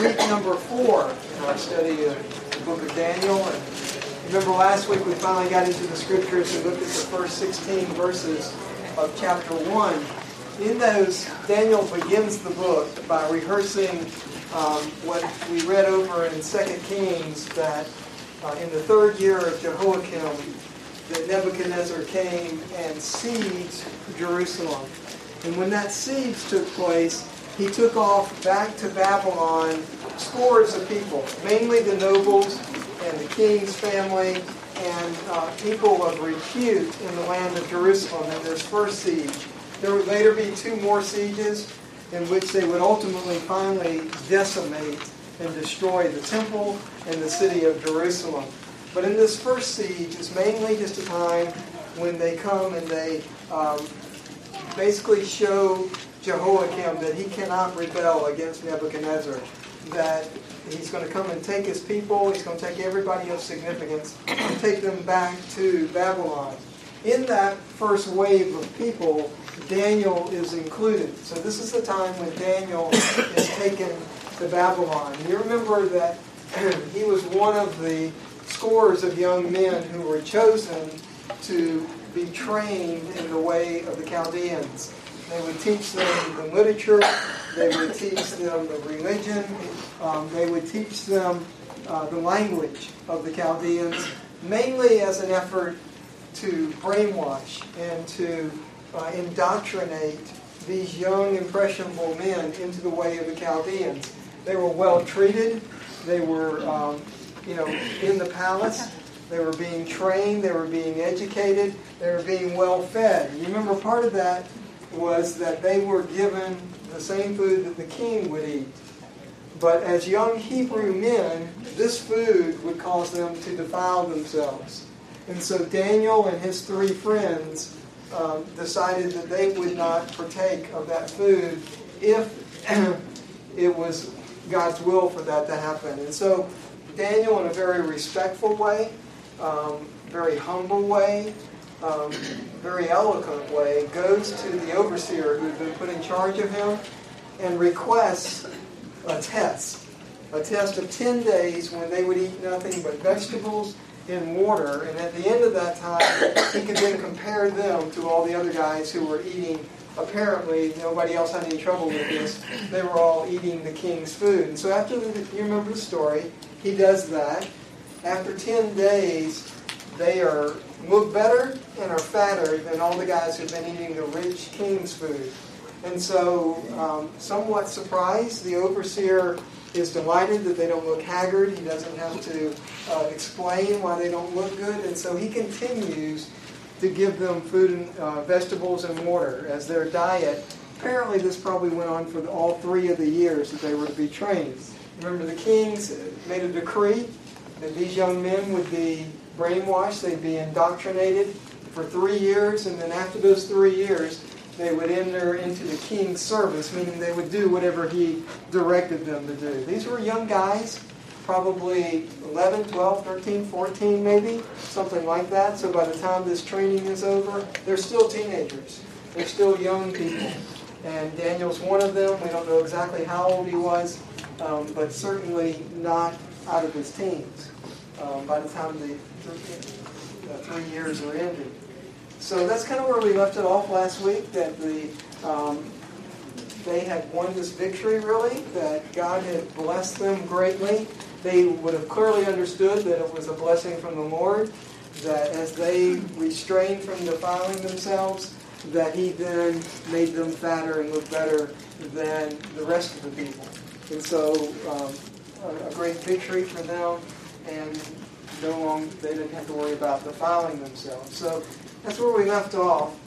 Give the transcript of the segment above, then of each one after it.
week number four in our study of the book of Daniel. And remember last week we finally got into the scriptures and looked at the first 16 verses of chapter 1. In those, Daniel begins the book by rehearsing um, what we read over in 2 Kings that uh, in the third year of Jehoiakim, that Nebuchadnezzar came and sieged Jerusalem. And when that siege took place, he took off back to Babylon scores of people, mainly the nobles and the king's family and uh, people of repute in the land of Jerusalem in this first siege. There would later be two more sieges in which they would ultimately finally decimate and destroy the temple and the city of Jerusalem. But in this first siege, it's mainly just a time when they come and they um, basically show Jehoiakim that he cannot rebel against Nebuchadnezzar, that he's going to come and take his people, he's going to take everybody of significance, and take them back to Babylon. In that first wave of people, Daniel is included. So this is the time when Daniel is taken to Babylon. You remember that he was one of the scores of young men who were chosen to be trained in the way of the Chaldeans. They would teach them the literature. They would teach them the religion. Um, they would teach them uh, the language of the Chaldeans, mainly as an effort to brainwash and to uh, indoctrinate these young, impressionable men into the way of the Chaldeans. They were well treated. They were, um, you know, in the palace. They were being trained. They were being educated. They were being well fed. You remember part of that was that they were given the same food that the king would eat. But as young Hebrew men, this food would cause them to defile themselves. And so Daniel and his three friends um, decided that they would not partake of that food if it was God's will for that to happen. And so Daniel, in a very respectful way, um, very humble way, um, very eloquent way, goes to the overseer who's been put in charge of him and requests a test. A test of 10 days when they would eat nothing but vegetables and water. And at the end of that time, he could then compare them to all the other guys who were eating. Apparently, nobody else had any trouble with this. They were all eating the king's food. And so, after the, you remember the story, he does that. After 10 days, they are look better and are fatter than all the guys who've been eating the rich king's food. And so, um, somewhat surprised, the overseer is delighted that they don't look haggard. He doesn't have to uh, explain why they don't look good. And so he continues to give them food and uh, vegetables and water as their diet. Apparently, this probably went on for all three of the years that they were to be trained. Remember, the kings made a decree that these young men would be brainwashed, they'd be indoctrinated for three years, and then after those three years, they would enter into the king's service, meaning they would do whatever he directed them to do. These were young guys, probably 11, 12, 13, 14 maybe, something like that. So by the time this training is over, they're still teenagers. They're still young people. And Daniel's one of them. We don't know exactly how old he was, um, but certainly not out of his teens um, by the time the three, uh, three years are ended. So that's kind of where we left it off last week. That the um, they had won this victory really. That God had blessed them greatly. They would have clearly understood that it was a blessing from the Lord. That as they restrained from defiling themselves, that He then made them fatter and look better than the rest of the people. And so, um, a, a great victory for them, and no longer they didn't have to worry about defiling themselves. So that's where we left off.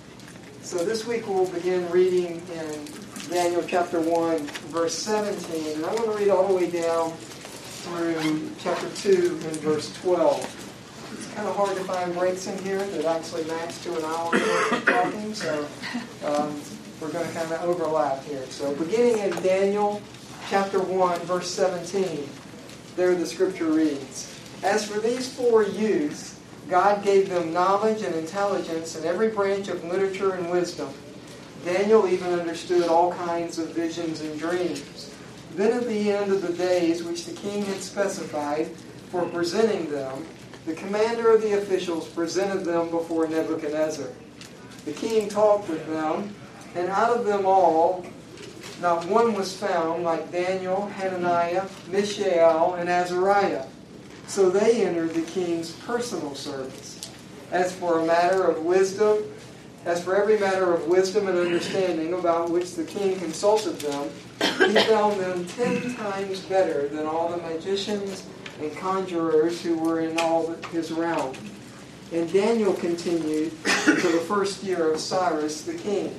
So this week we'll begin reading in Daniel chapter 1, verse 17. And I'm going to read all the way down through chapter 2 and verse 12. It's kind of hard to find breaks in here that actually match to an hour of talking, so um, we're going to kind of overlap here. So beginning in Daniel chapter 1, verse 17, there the scripture reads, As for these four youths, God gave them knowledge and intelligence in every branch of literature and wisdom. Daniel even understood all kinds of visions and dreams. Then at the end of the days which the king had specified for presenting them, the commander of the officials presented them before Nebuchadnezzar. The king talked with them, and out of them all, not one was found like Daniel, Hananiah, Mishael, and Azariah. So they entered the king's personal service. As for a matter of wisdom, as for every matter of wisdom and understanding about which the king consulted them, he found them ten times better than all the magicians and conjurers who were in all his realm. And Daniel continued until the first year of Cyrus the king.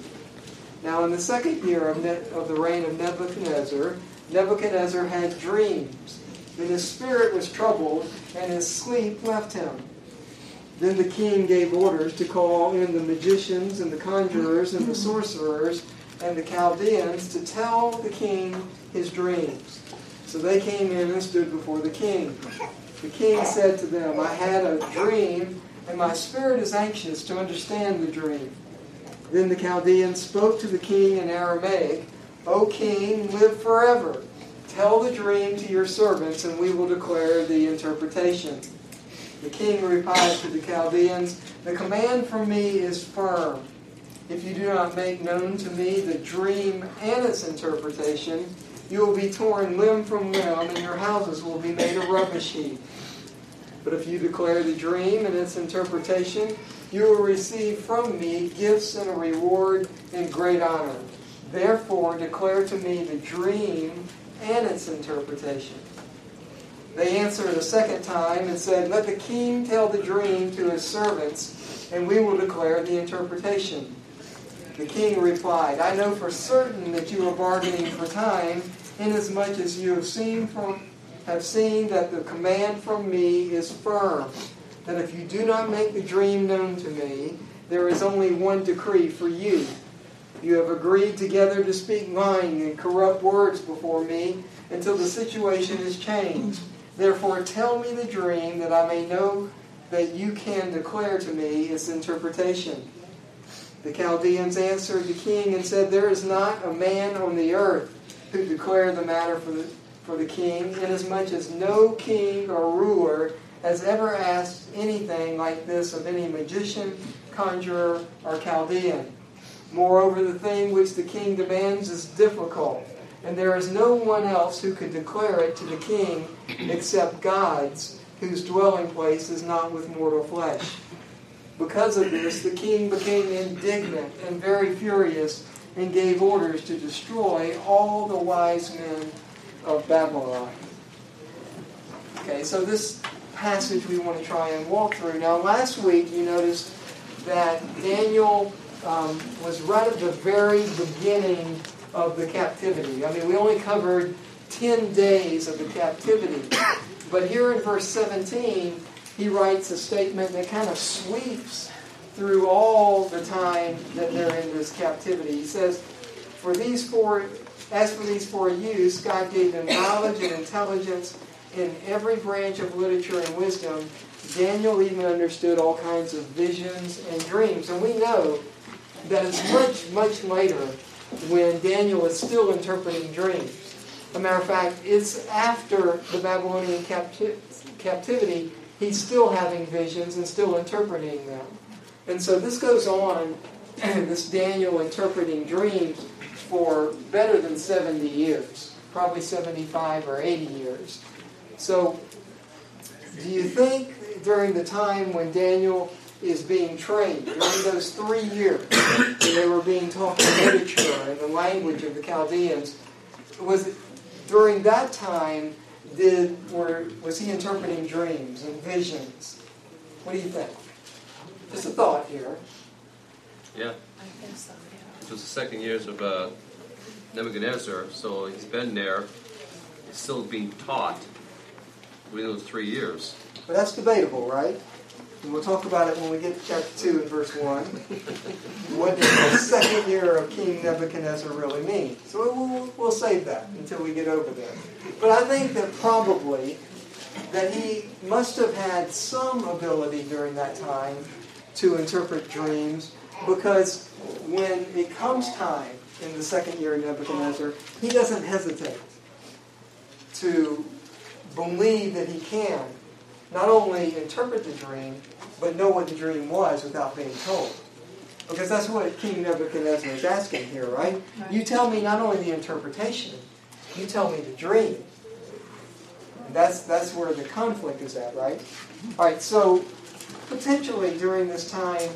Now, in the second year of, ne- of the reign of Nebuchadnezzar, Nebuchadnezzar had dreams, and his spirit was troubled, and his sleep left him. Then the king gave orders to call in the magicians and the conjurers and the sorcerers and the Chaldeans to tell the king his dreams. So they came in and stood before the king. The king said to them, I had a dream, and my spirit is anxious to understand the dream. Then the Chaldeans spoke to the king in Aramaic, O king, live forever. Tell the dream to your servants, and we will declare the interpretation. The king replied to the Chaldeans, The command from me is firm. If you do not make known to me the dream and its interpretation, you will be torn limb from limb, and your houses will be made a rubbish heap. But if you declare the dream and its interpretation, you will receive from me gifts and a reward and great honor. Therefore, declare to me the dream and its interpretation. They answered a second time and said, Let the king tell the dream to his servants, and we will declare the interpretation. The king replied, I know for certain that you are bargaining for time, inasmuch as you have seen from have seen that the command from me is firm, that if you do not make the dream known to me, there is only one decree for you. You have agreed together to speak lying and corrupt words before me until the situation is changed. Therefore, tell me the dream that I may know that you can declare to me its interpretation. The Chaldeans answered the king and said, There is not a man on the earth who declare the matter for the, for the king, inasmuch as no king or ruler has ever asked anything like this of any magician, conjurer, or Chaldean. Moreover, the thing which the king demands is difficult, and there is no one else who could declare it to the king except God's, whose dwelling place is not with mortal flesh. Because of this, the king became indignant and very furious and gave orders to destroy all the wise men of Babylon. Okay, so this passage we want to try and walk through. Now, last week you noticed that Daniel um, was right at the very beginning of the captivity. I mean, we only covered 10 days of the captivity. But here in verse 17, he writes a statement that kind of sweeps through all the time that they're in this captivity. He says, For these four as for these four youths, God gave them knowledge and intelligence in every branch of literature and wisdom. Daniel even understood all kinds of visions and dreams. And we know that it's much, much later when Daniel is still interpreting dreams. As a matter of fact, it's after the Babylonian capti- captivity, he's still having visions and still interpreting them. And so this goes on, this Daniel interpreting dreams for better than 70 years, probably 75 or 80 years. So, do you think during the time when Daniel is being trained, during those three years when they were being taught the literature and the language of the Chaldeans, was during that time did were was he interpreting dreams and visions? What do you think? Just a thought here. Yeah. I think so, yeah. It was the second years of uh, Nebuchadnezzar, so he's been there. He's still being taught within those three years. But that's debatable, right? And we'll talk about it when we get to chapter 2 and verse 1. what does the second year of King Nebuchadnezzar really mean? So we'll, we'll save that until we get over there. But I think that probably that he must have had some ability during that time to interpret dreams because when it comes time in the second year of Nebuchadnezzar, he doesn't hesitate. to believe that he can not only interpret the dream, but know what the dream was without being told. Because that's what King Nebuchadnezzar is asking here, right? You tell me not only the interpretation, you tell me the dream. That's, that's where the conflict is at, right? Mm-hmm. All right, so potentially during this time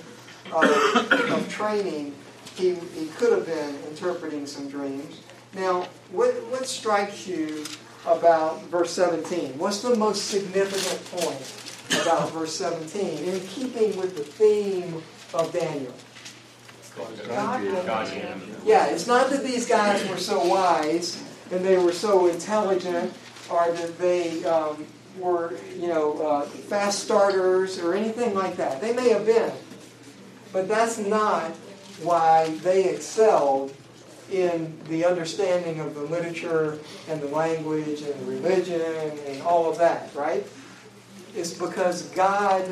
of, of training, he, he could have been interpreting some dreams. Now, what, what strikes you about verse 17? What's the most significant point about verse 17 in keeping with the theme of Daniel? Yeah, it's not that these guys were so wise and they were so intelligent or that they um, were, you know, uh, fast starters or anything like that. They may have been. But that's not why they excelled in the understanding of the literature and the language and the religion and all of that, right? It's because God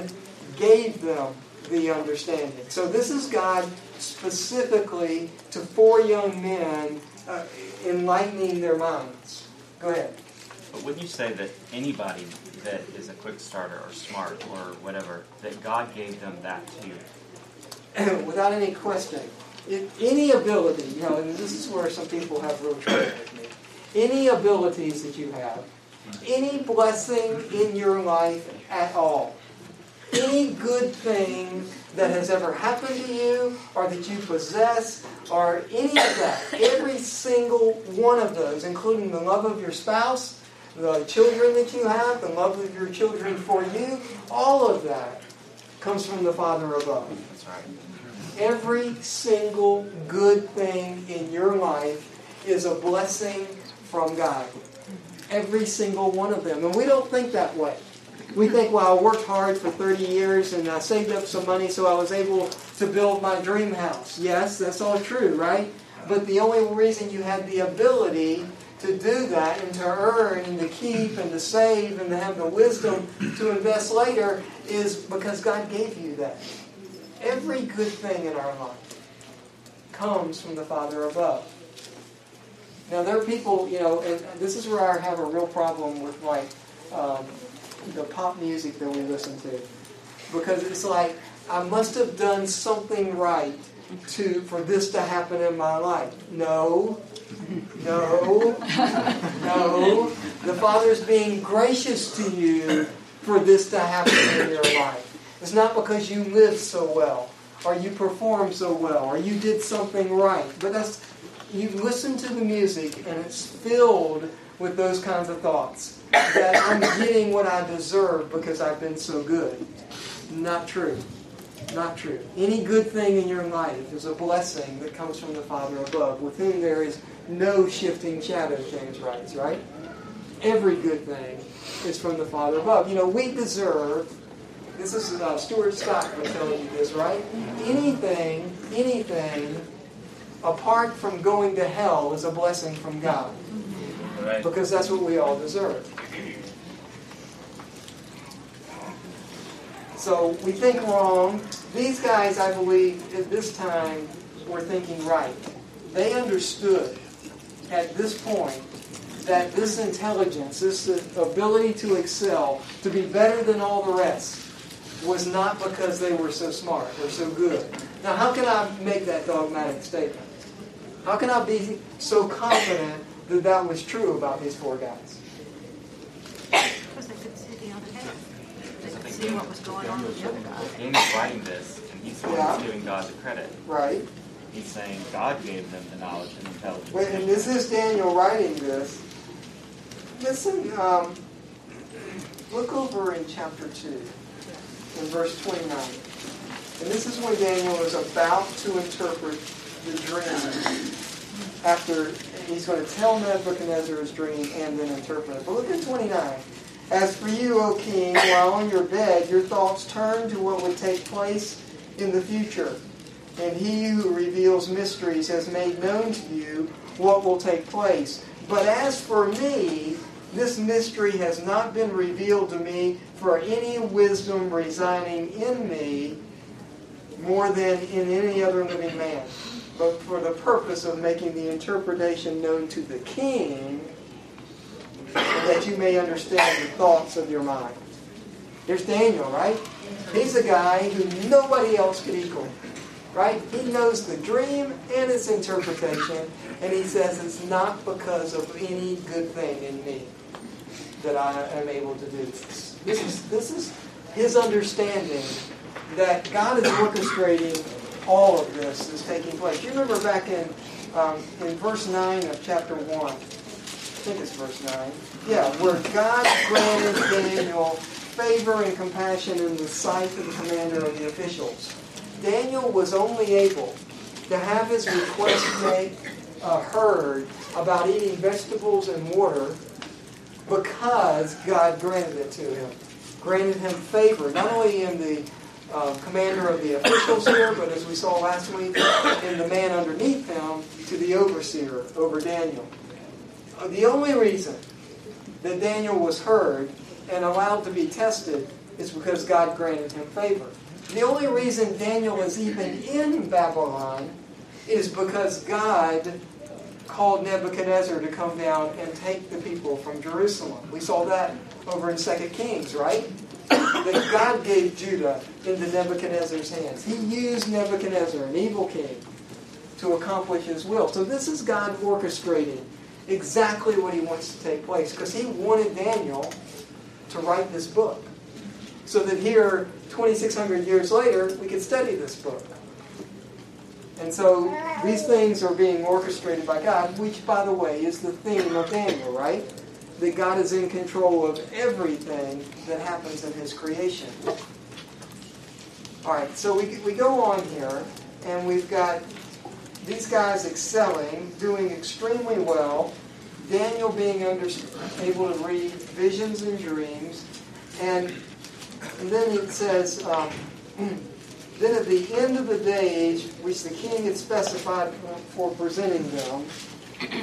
gave them the understanding. So this is God specifically to four young men uh, enlightening their minds. Go ahead. But wouldn't you say that anybody that is a quick starter or smart or whatever, that God gave them that too? Without any question. Any ability, you know, and this is where some people have real trouble with me. Any abilities that you have, any blessing in your life at all, any good thing that has ever happened to you or that you possess or any of that, every single one of those, including the love of your spouse, the children that you have, the love of your children for you, all of that comes from the Father above. That's right. Every single good thing in your life is a blessing from God. Every single one of them. And we don't think that way. We think, well, I worked hard for 30 years and I saved up some money so I was able to build my dream house. Yes, that's all true, right? But the only reason you had the ability to do that and to earn and to keep and to save and to have the wisdom to invest later is because God gave you that. Every good thing in our life comes from the Father above. Now, there are people, you know, and this is where I have a real problem with like um, the pop music that we listen to. Because it's like, I must have done something right to for this to happen in my life. No, no, no. The Father's being gracious to you for this to happen in your life. It's not because you lived so well, or you performed so well, or you did something right. But that's you listen to the music and it's filled with those kinds of thoughts. That I'm getting what I deserve because I've been so good. Not true. Not true. Any good thing in your life is a blessing that comes from the Father above, with whom there is no shifting shadow, James writes, right? Every good thing is from the Father above. You know, we deserve, this is uh, Stuart Scott was telling you this, right? Anything, anything apart from going to hell is a blessing from God. Right. Because that's what we all deserve. So we think wrong. These guys, I believe, at this time, were thinking right. They understood at this point that this intelligence, this ability to excel, to be better than all the rest, was not because they were so smart or so good. Now, how can I make that dogmatic statement? How can I be so confident that that was true about these four guys? Because they could see the other guy. They could see what was going on with the other guy. He's writing this, and he's the one yeah. giving God the credit. Right. He's saying God gave them the knowledge and intelligence. Wait, and this is Daniel writing this. Listen, um, look over in chapter 2, in verse 29. And this is when Daniel is about to interpret the dream after he's going to tell Nebuchadnezzar his dream and then interpret it. But look at 29. As for you, O king, while on your bed, your thoughts turn to what would take place in the future and he who reveals mysteries has made known to you what will take place. But as for me, this mystery has not been revealed to me for any wisdom residing in me more than in any other living man, but for the purpose of making the interpretation known to the king that you may understand the thoughts of your mind. There's Daniel, right? He's a guy who nobody else could equal. Right? He knows the dream and its interpretation, and he says it's not because of any good thing in me that I am able to do this. This is, this is his understanding that God is orchestrating all of this is taking place. You remember back in um, in verse 9 of chapter 1, I think it's verse 9, yeah, where God granted Daniel favor and compassion in the sight of the commander of the officials. Daniel was only able to have his request made, uh, heard about eating vegetables and water because God granted it to him. Granted him favor, not only in the uh, commander of the officials here, but as we saw last week, in the man underneath him to the overseer over Daniel. The only reason that Daniel was heard and allowed to be tested is because God granted him favor. The only reason Daniel is even in Babylon is because God called Nebuchadnezzar to come down and take the people from Jerusalem. We saw that over in 2 Kings, right? that God gave Judah into Nebuchadnezzar's hands. He used Nebuchadnezzar, an evil king, to accomplish his will. So this is God orchestrating exactly what he wants to take place because he wanted Daniel to write this book so that here, 2,600 years later, we could study this book. And so these things are being orchestrated by God, which, by the way, is the theme of Daniel, right? That God is in control of everything that happens in His creation. All right, so we, we go on here, and we've got these guys excelling, doing extremely well. Daniel being under, able to read visions and dreams, and, and then it says. Um, Then at the end of the days, which the king had specified for presenting them,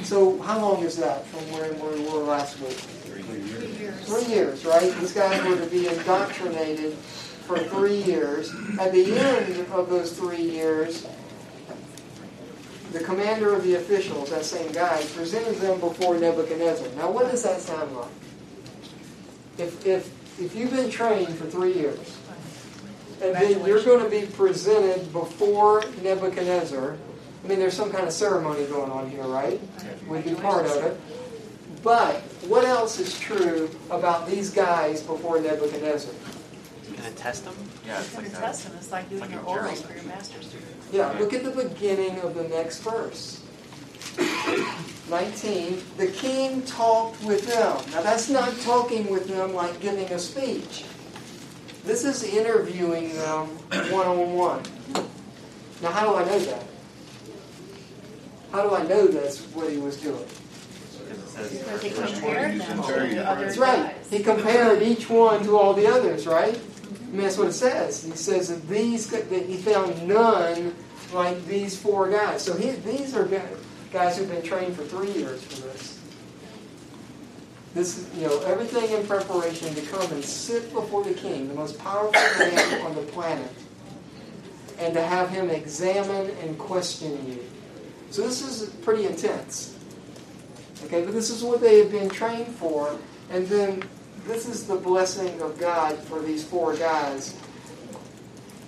so how long is that from where we were last week? Three years. Three years, right? These guys were to be indoctrinated for three years. At the end of those three years, the commander of the officials, that same guy, presented them before Nebuchadnezzar. Now, what does that sound like? If, if, if you've been trained for three years, and then you're going to be presented before Nebuchadnezzar. I mean, there's some kind of ceremony going on here, right? We'd be part of it. But what else is true about these guys before Nebuchadnezzar? You're Gonna test them? Yeah, it's like In the that. Testament, it's like doing like your a orals for your master's degree. Yeah, look at the beginning of the next verse. 19. The king talked with them. Now, that's not talking with them like giving a speech. This is interviewing them one on one. Now, how do I know that? How do I know that's what he was doing? Because he compared them to other That's right. guys. He compared each one to all the others, right? I mean, that's what it says. He says that these that he found none like these four guys. So he, these are guys- guys who've been trained for three years for this. This, you know, everything in preparation to come and sit before the king, the most powerful man on the planet, and to have him examine and question you. So this is pretty intense. Okay, but this is what they have been trained for, and then this is the blessing of God for these four guys.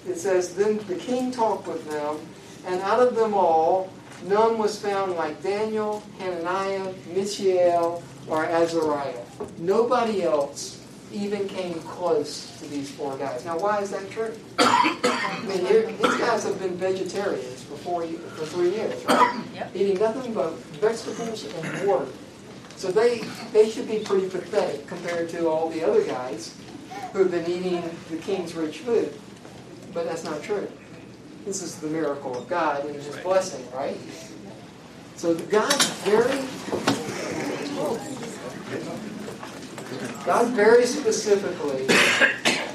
It says, Then the king talked with them, and out of them all, none was found like Daniel, Hananiah, Mishael, or Azariah. Nobody else even came close to these four guys. Now, why is that true? I mean, these guys have been vegetarians for four, ye- for three years, right? Yep. Eating nothing but vegetables and water. So they, they should be pretty pathetic compared to all the other guys who've been eating the king's rich food. But that's not true. This is the miracle of God and His blessing, right? So God's very, God very specifically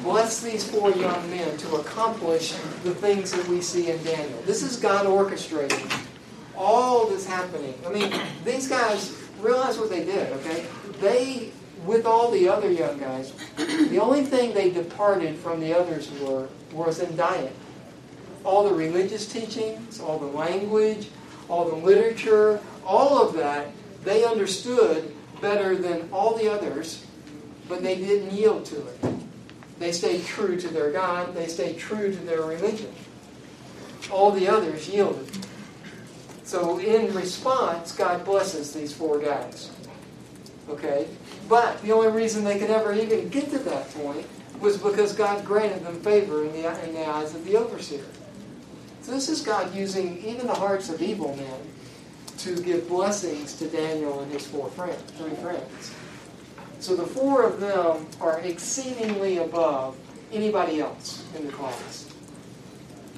blessed these four young men to accomplish the things that we see in Daniel. This is God orchestrating all that's happening. I mean, these guys realize what they did, okay? They, with all the other young guys, the only thing they departed from the others were was in diet. All the religious teachings, all the language, all the literature, all of that, they understood better than all the others, but they didn't yield to it. They stayed true to their God, they stayed true to their religion. All the others yielded. So, in response, God blesses these four guys. Okay? But the only reason they could ever even get to that point was because God granted them favor in the, in the eyes of the overseer. So, this is God using even the hearts of evil men to give blessings to Daniel and his four friends, three friends. So the four of them are exceedingly above anybody else in the class.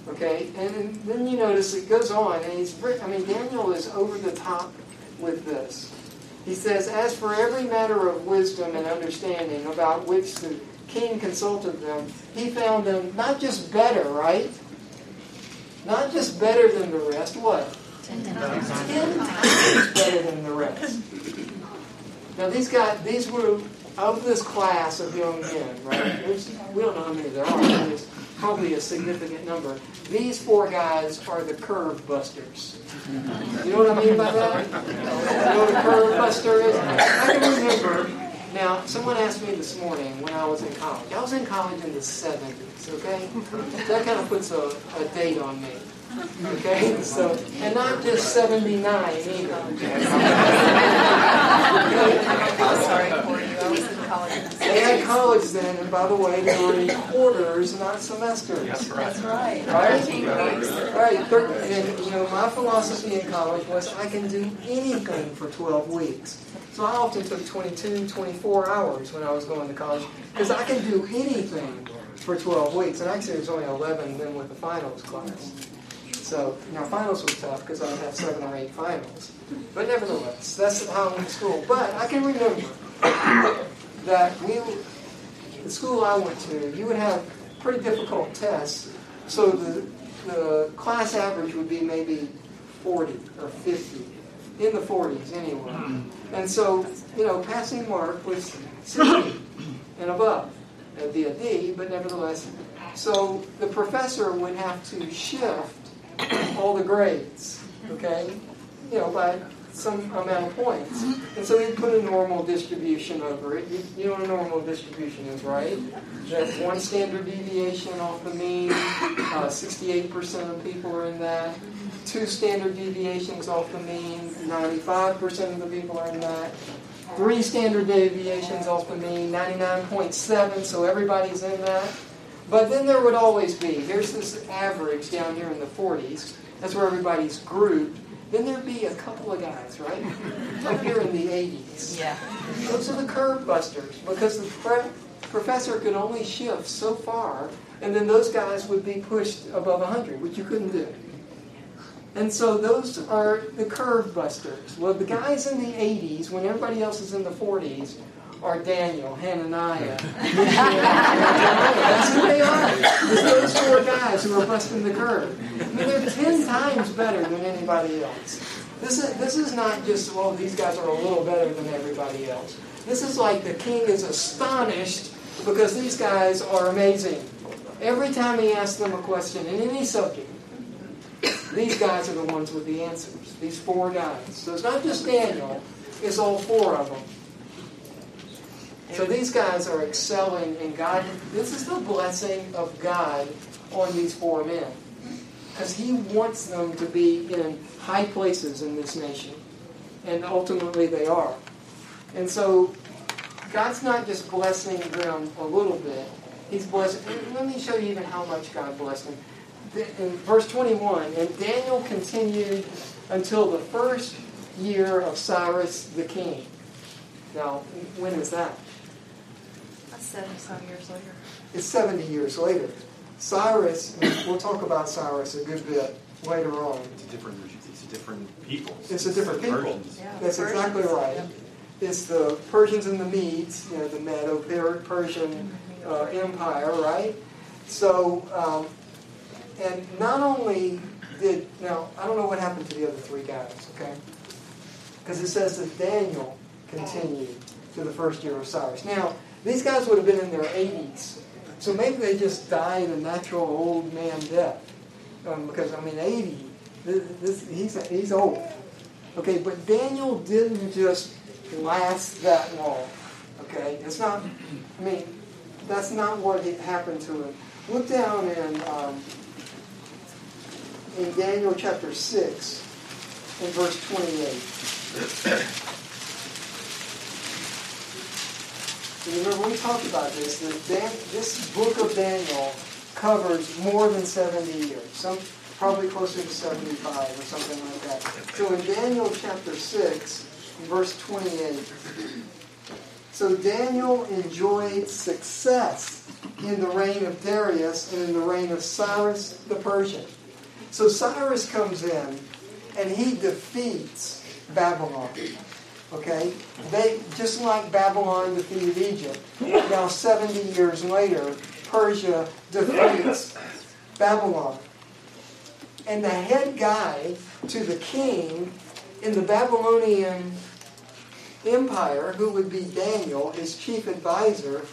Okay, and then you notice it goes on, and he's, I mean, Daniel is over the top with this. He says, As for every matter of wisdom and understanding about which the king consulted them, he found them not just better, right? Not just better than the rest, what? Times better than the rest. Now these guys, these were of this class of young men, right? There's, we don't know how many there are, but there's probably a significant number. These four guys are the curve busters. You know what I mean by that? You know what a curve buster is? I can remember. Now, someone asked me this morning when I was in college. I was in college in the 70s, okay? That kind of puts a, a date on me. Okay, so and not just seventy nine either. I'm sorry for you. I was in college. They had college then, and by the way, they were in quarters, not semesters. That's right. Right? Thirteen. Right. thir- And you know, my philosophy in college was I can do anything for 12 weeks. So I often took 22, 24 hours when I was going to college because I can do anything for 12 weeks. And actually, it was only 11 then with the finals class. So now finals was tough because I would have seven or eight finals. But nevertheless, that's how I went to school. But I can remember that we, the school I went to, you would have pretty difficult tests. So the, the class average would be maybe 40 or 50, in the 40s anyway. And so, you know, passing mark was 60 and above. It'd but nevertheless. So the professor would have to shift all the grades, okay? You know, by some amount of points. And so he'd put a normal distribution over it. You, you know what a normal distribution is, right? That's one standard deviation off the mean. Uh, 68% of people are in that. Two standard deviations off the mean. 95% of the people are in that. Three standard deviations off the mean. 99.7, so everybody's in that. But then there would always be, here's this average down here in the 40s. That's where everybody's grouped. Then there'd be a couple of guys, right? Up here in the 80s. Yeah. Those are the curve busters because the pre- professor could only shift so far, and then those guys would be pushed above 100, which you couldn't do. And so those are the curve busters. Well, the guys in the 80s, when everybody else is in the 40s, are Daniel, Hananiah. That's who they are. It's those four guys who are busting the curve. I mean, they're ten times better than anybody else. This is this is not just well, these guys are a little better than everybody else. This is like the king is astonished because these guys are amazing. Every time he asks them a question in any subject, these guys are the ones with the answers. These four guys. So it's not just Daniel; it's all four of them. So these guys are excelling in God. This is the blessing of God on these four men. Because He wants them to be in high places in this nation. And ultimately they are. And so God's not just blessing them a little bit. He's blessing. Let me show you even how much God blessed them. In verse 21, and Daniel continued until the first year of Cyrus the king. Now, when is that? That's seventy-some years later. It's 70 years later. Cyrus, we'll talk about Cyrus a good bit later on. It's a different, it's a different people. It's a different people. Persians. Yeah. That's exactly right. yeah. It's the Persians and the Medes, you know, the Medo-Persian uh, Empire, right? So, um, and not only did, now, I don't know what happened to the other three guys, okay? Because it says that Daniel continued to the first year of Cyrus. Now, these guys would have been in their 80s, so maybe they just died a natural old man death. Um, because, I mean, 80, this, this, he's, he's old. Okay, but Daniel didn't just lasts that long. Okay? It's not, I mean, that's not what happened to him. Look down in, um, in Daniel chapter 6, in verse 28. And remember, we talked about this, that Dan, this book of Daniel covers more than 70 years, some probably closer to 75 or something like that. So in Daniel chapter 6, verse 28, so Daniel enjoyed success in the reign of Darius and in the reign of Cyrus the Persian. So Cyrus comes in and he defeats Babylon. Okay? They just like Babylon defeated Egypt. Now 70 years later, Persia defeats Babylon. And the head guy to the king in the Babylonian empire, who would be Daniel, his chief advisor,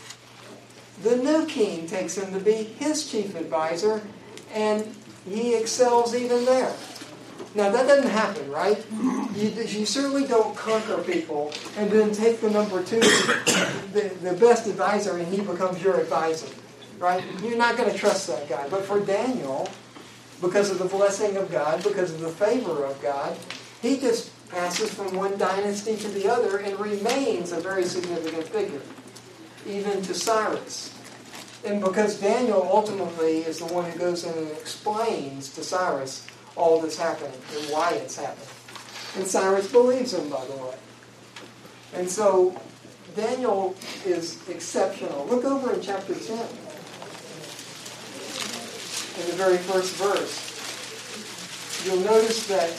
the new king takes him to be his chief advisor, and he excels even there. Now that doesn't happen, right? You, you certainly don't conquer people and then take the number two, the, the best advisor, and he becomes your advisor, right? You're not going to trust that guy. But for Daniel, because of the blessing of God, because of the favor of God, he just passes from one dynasty to the other and remains a very significant figure, even to Cyrus. And because Daniel ultimately is the one who goes in and explains to Cyrus all that's happening and why it's happening. And Cyrus believes him, by the way. And so Daniel is exceptional. Look over in chapter 10, in the very first verse. You'll notice that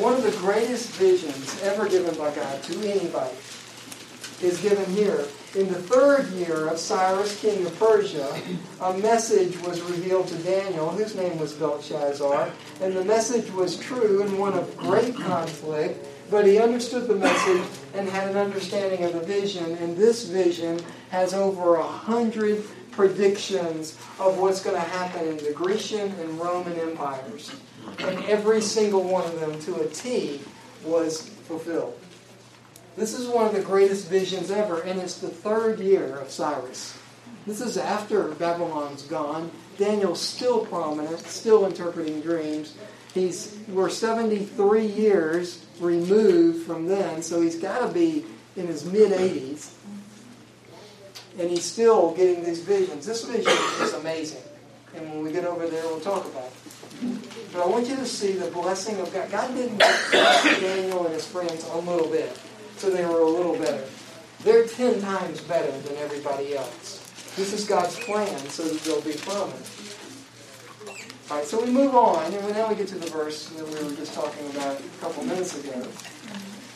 one of the greatest visions ever given by God to anybody is given here. In the third year of Cyrus, king of Persia, a message was revealed to Daniel, whose name was Belteshazzar, and the message was true and one of great conflict, but he understood the message and had an understanding of the vision, and this vision has over a hundred predictions of what's going to happen in the Grecian and Roman empires. And every single one of them to a T was fulfilled. This is one of the greatest visions ever, and it's the third year of Cyrus. This is after Babylon's gone. Daniel's still prominent, still interpreting dreams. He's we're 73 years removed from then, so he's got to be in his mid 80s, and he's still getting these visions. This vision is amazing, and when we get over there, we'll talk about it. But I want you to see the blessing of God. God didn't bless Daniel and his friends a little bit so they were a little better. They're ten times better than everybody else. This is God's plan so that they'll be prominent. All right, so we move on, and now we get to the verse that we were just talking about a couple minutes ago.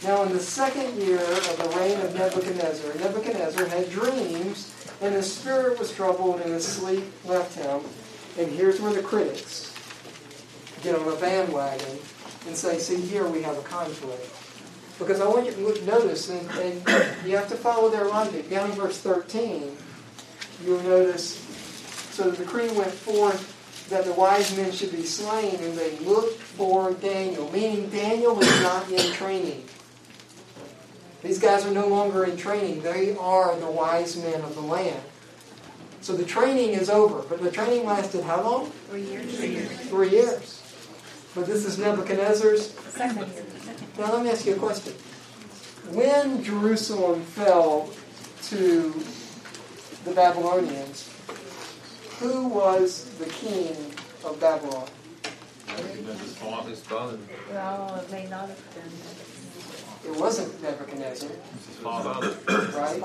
Now, in the second year of the reign of Nebuchadnezzar, Nebuchadnezzar had dreams, and his spirit was troubled, and his sleep left him. And here's where the critics get on a bandwagon and say, see, here we have a conflict. Because I want you to notice, and, and you have to follow their logic. Down in verse 13, you'll notice, so the decree went forth that the wise men should be slain, and they looked for Daniel, meaning Daniel is not in training. These guys are no longer in training. They are the wise men of the land. So the training is over. But the training lasted how long? Three years. Three years. Three years. But this is Nebuchadnezzar's Second year. Now let me ask you a question. When Jerusalem fell to the Babylonians, who was the king of Babylon? It may not have been It wasn't Nebuchadnezzar, His father. right?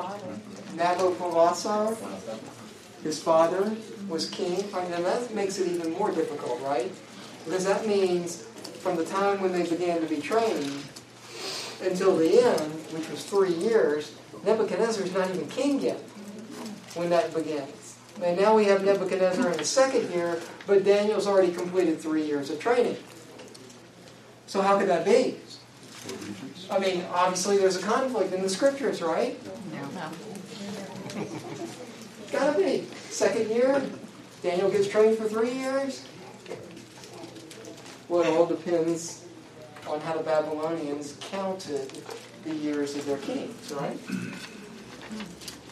Nabopolassar, his father, was king. And that makes it even more difficult, right? Because that means from the time when they began to be trained until the end, which was three years, Nebuchadnezzar's not even king yet when that begins. And now we have Nebuchadnezzar in the second year, but Daniel's already completed three years of training. So how could that be? I mean, obviously there's a conflict in the scriptures, right? No. Gotta be. Second year, Daniel gets trained for three years. Well, it all depends on how the Babylonians counted the years of their kings, right?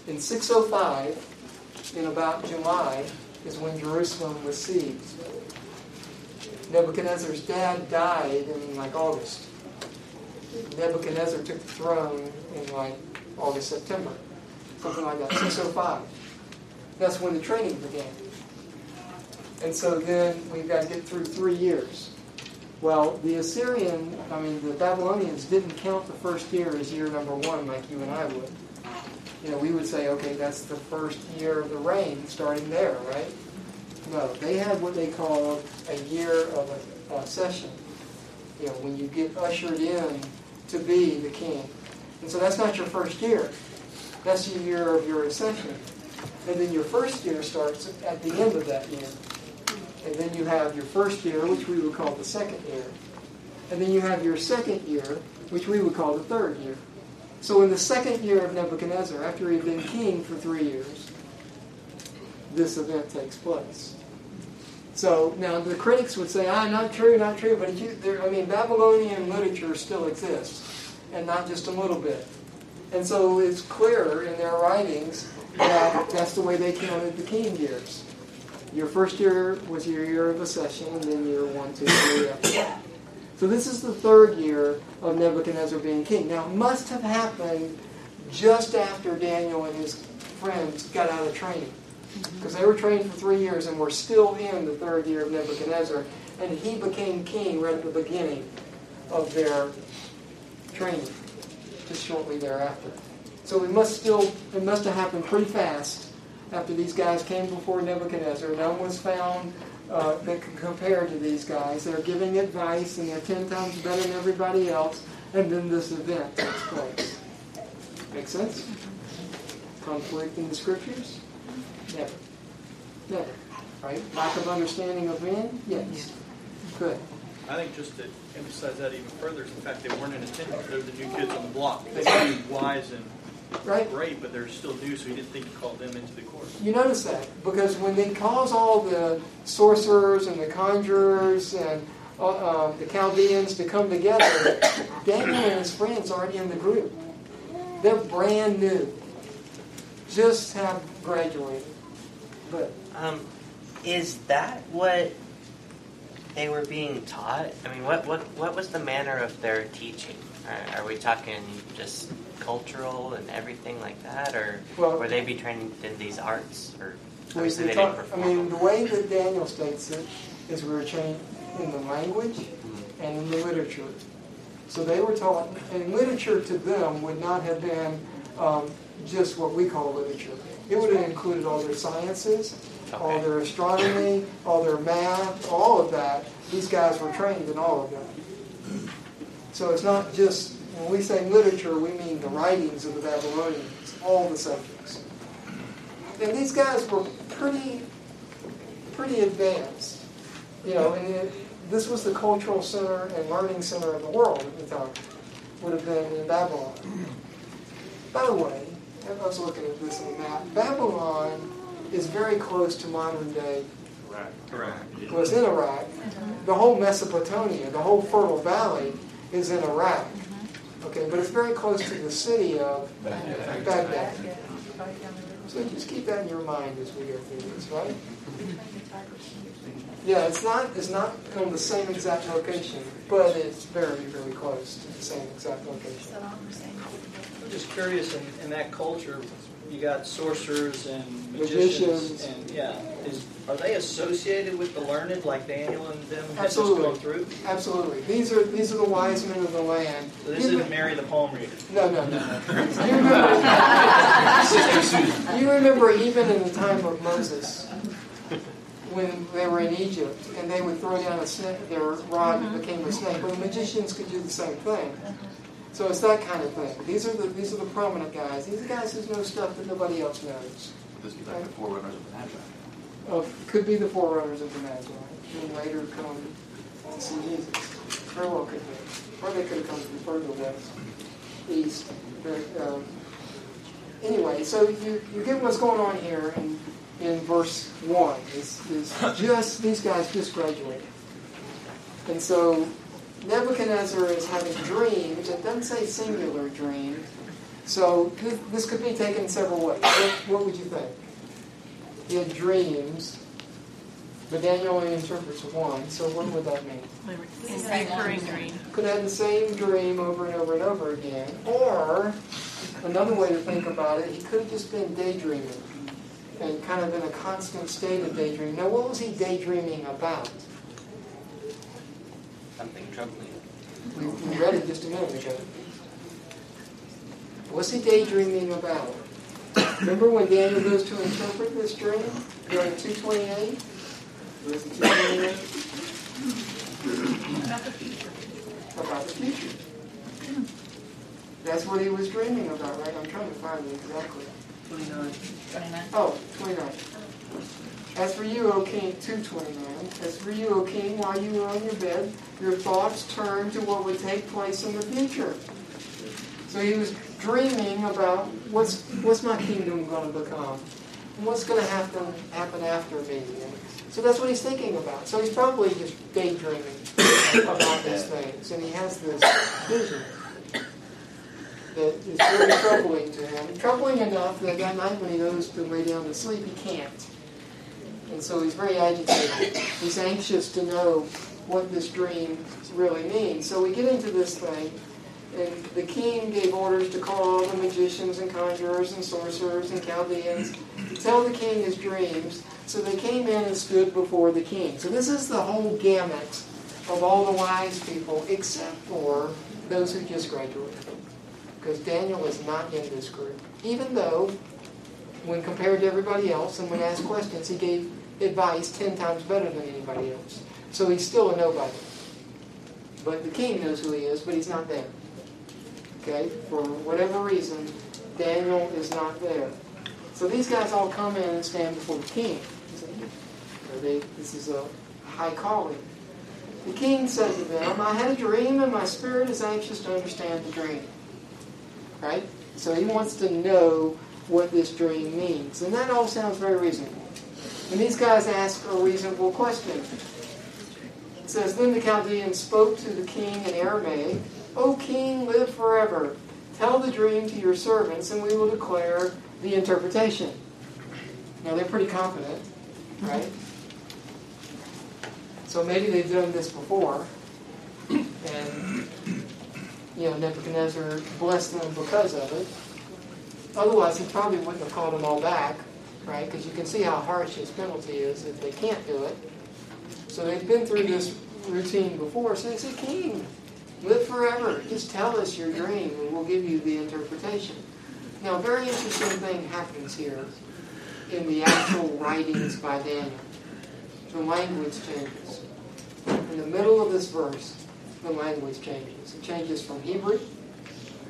In 605, in about July, is when Jerusalem was seized. Nebuchadnezzar's dad died in like August. Nebuchadnezzar took the throne in like August, September. Something like that. 605. That's when the training began. And so then we've got to get through three years. Well, the Assyrian, I mean, the Babylonians didn't count the first year as year number one like you and I would. You know, we would say, okay, that's the first year of the reign, starting there, right? No, they had what they called a year of a, accession. You know, when you get ushered in to be the king. And so that's not your first year. That's the year of your accession. And then your first year starts at the end of that year. And then you have your first year, which we would call the second year. And then you have your second year, which we would call the third year. So in the second year of Nebuchadnezzar, after he had been king for three years, this event takes place. So now the critics would say, ah, not true, not true, but you, there, I mean, Babylonian literature still exists, and not just a little bit. And so it's clear in their writings that that's the way they counted the king years. Your first year was your year of accession, and then year one, two, three, after that. So this is the third year of Nebuchadnezzar being king. Now, it must have happened just after Daniel and his friends got out of training. Because mm-hmm. they were trained for three years and were still in the third year of Nebuchadnezzar. And he became king right at the beginning of their training, just shortly thereafter. So it must still, it must have happened pretty fast after these guys came before Nebuchadnezzar. No one was found uh, that can compare to these guys. They're giving advice and they're ten times better than everybody else. And then this event takes place. Make sense? Conflict in the scriptures? Never. Never. Right? Lack of understanding of men? Yes. Good. I think just to emphasize that even further is the fact they weren't in attendance. They're the new kids on the block. They may be wise and Right? great, but they're still new, so he didn't think he called them into the course. You notice that because when they cause all the sorcerers and the conjurers and uh, uh, the Chaldeans to come together, Daniel and his friends aren't in the group. They're brand new, just have graduated. But Um, is that what they were being taught? I mean, what what what was the manner of their teaching? Are, are we talking just cultural and everything like that, or Well- were they be trained in these arts? Or obviously they talk, didn't perform. I mean, the way that Daniel states it is we were trained in the language and in the literature. So they were taught, and literature to them would not have been um, just what we call literature. It would have included all their sciences, all their astronomy, all their math, all of that. These guys were trained in all of that. So it's not just, when we say literature, we mean the writings of the Babylonians, all the subjects. And these guys were pretty, pretty advanced. You know, and it, this was the cultural center and learning center of the world at the time. Would have been in Babylon. By the way, I was looking at this on the map. Babylon is very close to modern day. Correct. Well, it's in Iraq. The whole Mesopotamia, the whole Fertile Valley, is in Iraq. Okay, but it's very close to the city of Baghdad. So just keep that in your mind as we go through this, right? Yeah, it's not it's not on the same exact location, but it's very very close to the same exact location. I'm just curious, in, in that culture, you got sorcerers and Magicians. magicians, and yeah, is are they associated with the learned like Daniel and them Absolutely. through? Absolutely, these are these are the wise men of the land. So this isn't Mary the palm reader. No, no, no. You remember, you remember even in the time of Moses, when they were in Egypt, and they would throw down a snake, their rod and it became a snake. Well, the magicians could do the same thing. So it's that kind of thing. These are the these are the prominent guys. These are guys who know stuff that nobody else knows. This is like the forerunners of the Magi. Of could be the forerunners of the Magi, and later come to see Jesus. Very well could be. Or they could have come from further west, east. But, um, anyway, so you, you get what's going on here in, in verse 1. Is, is just, these guys just graduated. And so Nebuchadnezzar is having dreams. It doesn't say singular dreams. So this could be taken several ways. What, what would you think? He had dreams, but Daniel only interprets one. So what would that mean? Recurring dream. Could have the same dream over and over and over again. Or another way to think about it, he could have just been daydreaming and kind of in a constant state of daydreaming. Now, what was he daydreaming about? Something troubling. We, we read it just a minute ago. What's he daydreaming about? Remember when Daniel goes to interpret this dream? Go to 228? Where's it 228? About the future. About the future. That's what he was dreaming about, right? I'm trying to find it exactly. 29. Oh, 29. As for you, O king, 229. As for you, O king, while you were on your bed, your thoughts turned to what would take place in the future. So he was dreaming about what's what's my kingdom going to become, and what's going to happen happen after me. So that's what he's thinking about. So he's probably just daydreaming about these things, and he has this vision that is very troubling to him. Troubling enough that that night when he goes to lay down to sleep, he can't. And so he's very agitated. He's anxious to know what this dream really means. So we get into this thing, and the king gave orders to call all the magicians and conjurers and sorcerers and Chaldeans to tell the king his dreams. So they came in and stood before the king. So this is the whole gamut of all the wise people, except for those who just graduated. Because Daniel is not in this group. Even though, when compared to everybody else and when asked questions, he gave advice ten times better than anybody else. So he's still a nobody. But the king knows who he is, but he's not there. Okay? For whatever reason, Daniel is not there. So these guys all come in and stand before the king. They, this is a high calling. The king said to them, I had a dream, and my spirit is anxious to understand the dream. Right? So he wants to know what this dream means. And that all sounds very reasonable. And these guys ask a reasonable question. It says, Then the Chaldeans spoke to the king in Aramaic, O king, live forever. Tell the dream to your servants, and we will declare the interpretation. Now they're pretty confident, right? So maybe they've done this before, and you know Nebuchadnezzar blessed them because of it. Otherwise, he probably wouldn't have called them all back, right? Because you can see how harsh his penalty is if they can't do it. So they've been through this routine before. So they say, King, live forever. Just tell us your dream, and we'll give you the interpretation. Now, a very interesting thing happens here in the actual writings by Daniel. The language changes. In the middle of this verse, the language changes. It changes from Hebrew,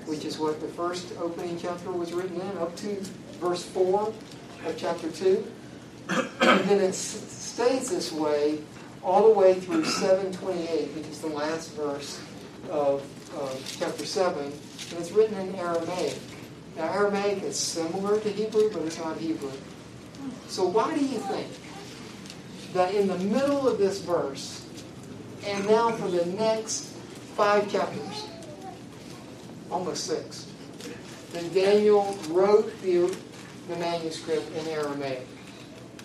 which is what the first opening chapter was written in, up to verse 4 of chapter 2. And then it stays this way all the way through 728, which is the last verse of uh, chapter 7. And it's written in Aramaic. Now, Aramaic is similar to Hebrew, but it's not Hebrew. So, why do you think that in the middle of this verse, and now for the next five chapters, almost six, that Daniel wrote the, the manuscript in Aramaic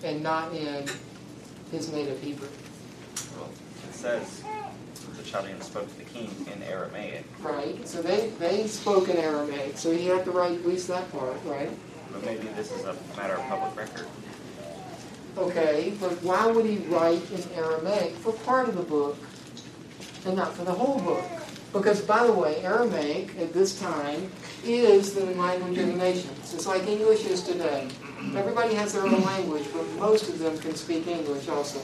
and not in his native Hebrew? Well, it says the Chaldeans spoke to the king in Aramaic, Right? So they, they spoke in Aramaic, so he had to write at least that part, right? but maybe this is a matter of public record. Okay, but why would he write in Aramaic for part of the book and not for the whole book? Because, by the way, Aramaic at this time is the language of the nations. It's like English is today. Everybody has their own language, but most of them can speak English also.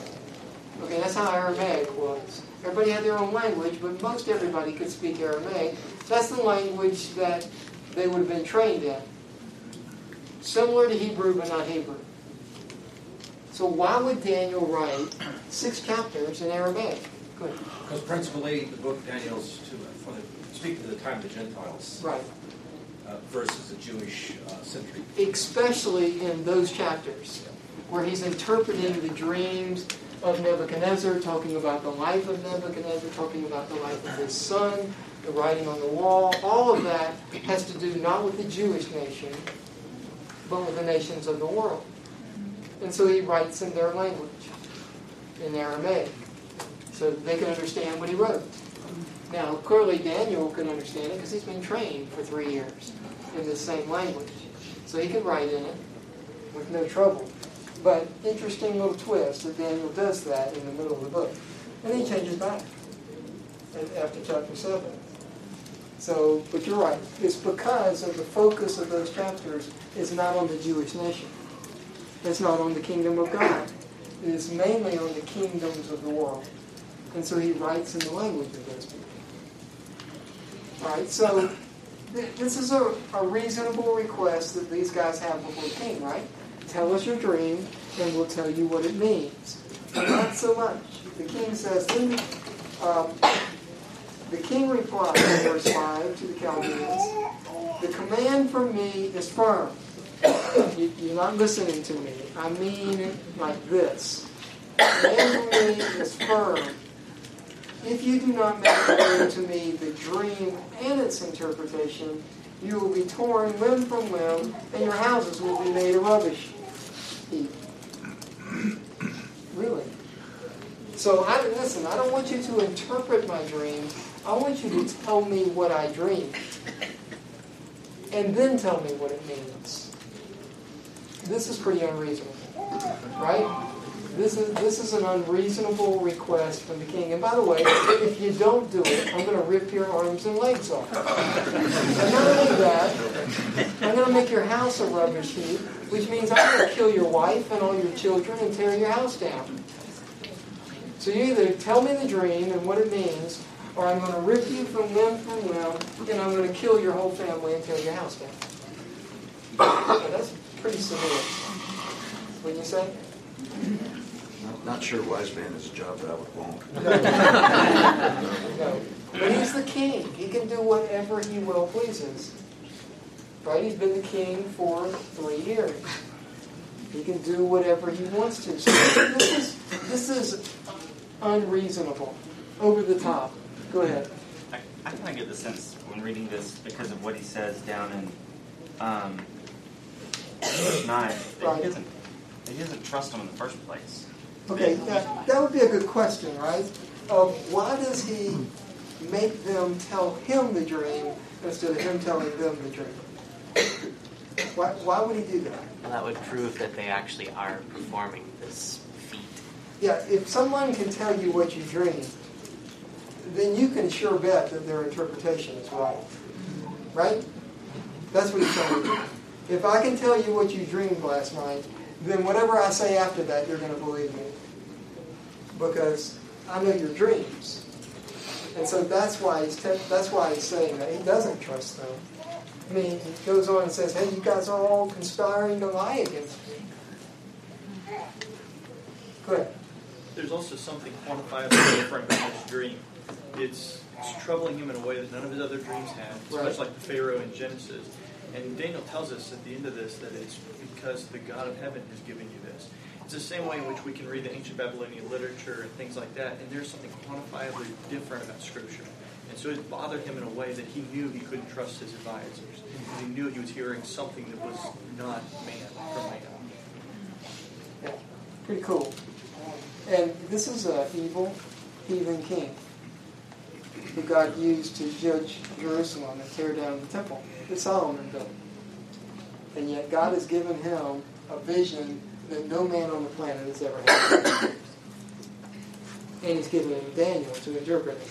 Okay, that's how Aramaic was. Everybody had their own language, but most everybody could speak Aramaic. That's the language that they would have been trained in. Similar to Hebrew, but not Hebrew. So why would Daniel write six chapters in Aramaic? Good. Because principally, the book Daniel's to, for the, speak to the time of the Gentiles Right. uh, versus the Jewish uh, century. Especially in those chapters where he's interpreting the dreams of Nebuchadnezzar, talking about the life of Nebuchadnezzar, talking about the life of his son, the writing on the wall. All of that has to do not with the Jewish nation, but with the nations of the world. And so he writes in their language, in Aramaic, so they can understand what he wrote. Now, clearly Daniel can understand it because he's been trained for three years in the same language. So he can write in it with no trouble. But interesting little twist that Daniel does that in the middle of the book. And then he changes back after chapter 7. So, but you're right. It's because of the focus of those chapters is not on the Jewish nation. It's not on the kingdom of God. It is mainly on the kingdoms of the world. And so he writes in the language of those people. Right, so th- this is a, a reasonable request that these guys have before the king, right? Tell us your dream, and we'll tell you what it means. But not so much. The king says, then, um, the king replied in verse 5 to the Chaldeans, The command from me is firm. You, you're not listening to me. I mean it like this. The command from me is firm. If you do not make known to me the dream and its interpretation, you will be torn limb from limb, and your houses will be made a rubbish heap. Really? So I listen. I don't want you to interpret my dream. I want you to tell me what I dreamed, and then tell me what it means. This is pretty unreasonable, right? This is this is an unreasonable request from the king. And by the way, if you don't do it, I'm going to rip your arms and legs off. And not only that, I'm going to make your house a rubbish heap, which means I'm going to kill your wife and all your children and tear your house down. So you either tell me the dream and what it means, or I'm going to rip you from limb from limb, and I'm going to kill your whole family and tear your house down. So that's pretty severe. Wouldn't you say? Not sure wise man is a job that I would want. No. But he's the king. He can do whatever he will pleases. Right? He's been the king for three years. He can do whatever he wants to. So this is this is unreasonable, over the top. Go ahead. I, I kind of get the sense when reading this because of what he says down in um, verse 9 that Right. he doesn't, he doesn't trust him in the first place. Okay, that, that would be a good question, right? Um, why does he make them tell him the dream instead of him telling them the dream? Why, why would he do that? Well, that would prove that they actually are performing this feat. Yeah, if someone can tell you what you dream, then you can sure bet that their interpretation is right. Right? That's what he's trying to do. If I can tell you what you dreamed last night, then whatever I say after that, you're going to believe me. Because I know your dreams. And so that's why he's te- that's why he's saying that. He doesn't trust them. I mean, he goes on and says, hey, you guys are all conspiring to lie against me. Go ahead. There's also something quantifiably different about his dream. It's, it's troubling him in a way that none of his other dreams have, Right. much like the Pharaoh in Genesis. And Daniel tells us at the end of this that it's because the God of heaven has given you this. It's the same way in which we can read the ancient Babylonian literature and things like that, and there's something quantifiably different about Scripture. And so it bothered him in a way that he knew he couldn't trust his advisors. He knew he was hearing something that was not man from man. Yeah, pretty cool. And this is an evil heathen king who God used to judge Jerusalem and tear down the temple that Solomon built. And yet God has given him a vision that no man on the planet has ever had. and he's given him Daniel to interpret it.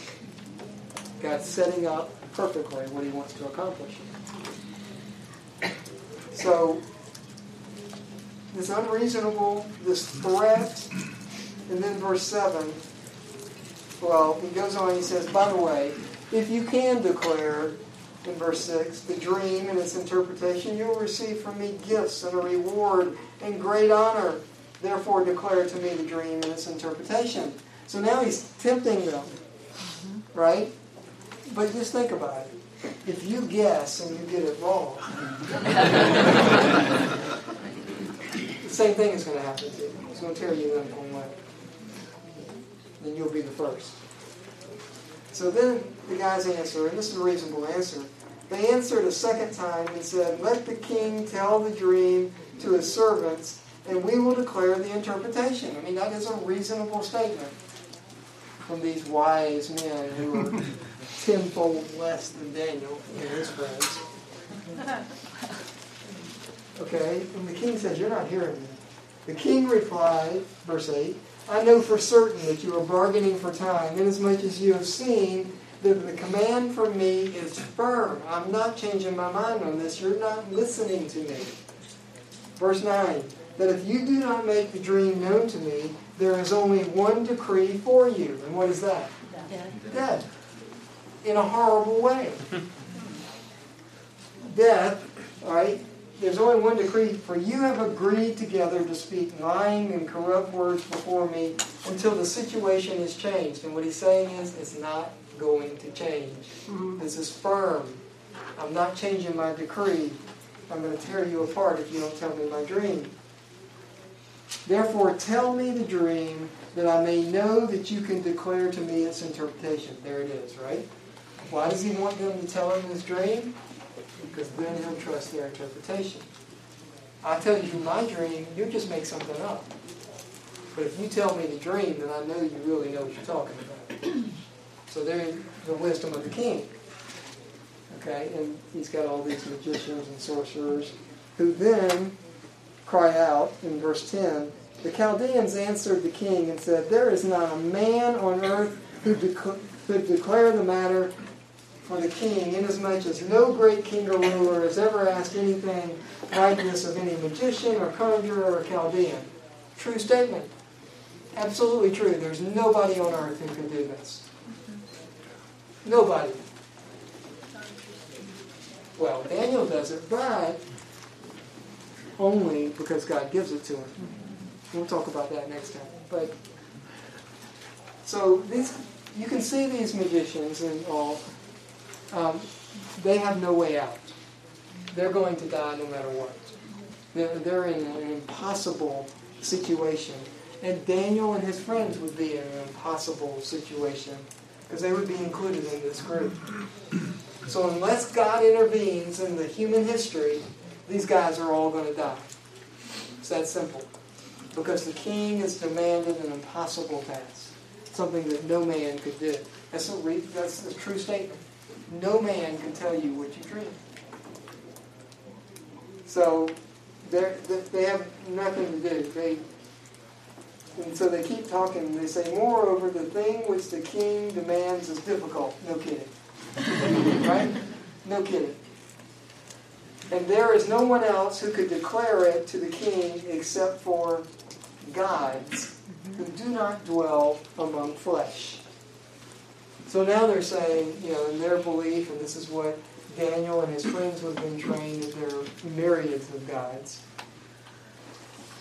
God's setting up perfectly what he wants to accomplish. So this unreasonable, this threat, and then verse 7, well, he goes on, he says, by the way, if you can declare, in verse 6, the dream and its interpretation, you'll receive from me gifts and a reward and great honor. Therefore, declare to me the dream and its interpretation. So now he's tempting them, mm-hmm. right? But just think about it. If you guess and you get it wrong, the same thing is going to happen to you. It's going to tear you limb from limb. then you'll be the first. So then the guys answer, and this is a reasonable answer. They answered a second time and said, Let the king tell the dream to his servants, and we will declare the interpretation. I mean, that is a reasonable statement from these wise men who are tenfold less than Daniel and his friends. Okay, and the king says, You're not hearing me. The king replied, verse 8, I know for certain that you are bargaining for time, inasmuch as you have seen that the command from me is firm. I'm not changing my mind on this. You're not listening to me. Verse 9, that if you do not make the dream known to me, there is only one decree for you. And what is that? Death. In a horrible way. Death, all right? There's only one decree, for you have agreed together to speak lying and corrupt words before me until the situation is changed. And what he's saying is, it's not going to change. Mm-hmm. This is firm. I'm not changing my decree. I'm going to tear you apart if you don't tell me my dream. Therefore, tell me the dream that I may know that you can declare to me its interpretation. There it is, right? Why does he want them to tell him his dream? Because then he'll trust their interpretation. I tell you my dream, you just make something up. But if you tell me the dream, then I know you really know what you're talking about. So there's the wisdom of the king. Okay, and he's got all these magicians and sorcerers who then cry out in verse 10 The Chaldeans answered the king and said, There is not a man on earth who dec- could declare the matter for the king, inasmuch as no great king or ruler has ever asked anything like this of any magician or conjurer or Chaldean. True statement. Absolutely true. There's nobody on earth who can do this. Nobody. Well, Daniel does it, but only because God gives it to him. We'll talk about that next time. But so these, you can see these magicians and all. Um, they have no way out. They're going to die no matter what. They're, they're in an impossible situation. And Daniel and his friends would be in an impossible situation because they would be included in this group. So unless God intervenes in the human history, these guys are all going to die. It's that simple. Because the king has demanded an impossible task, something that no man could do. That's a, re- that's a true statement. No man can tell you what you dream. So they have nothing to do. They, and so they keep talking. They say, Moreover, the thing which the king demands is difficult. No kidding. right? No kidding. And there is no one else who could declare it to the king except for gods who do not dwell among flesh. So now they're saying, you know, in their belief, and this is what Daniel and his friends would have been trained, that there are myriads of gods.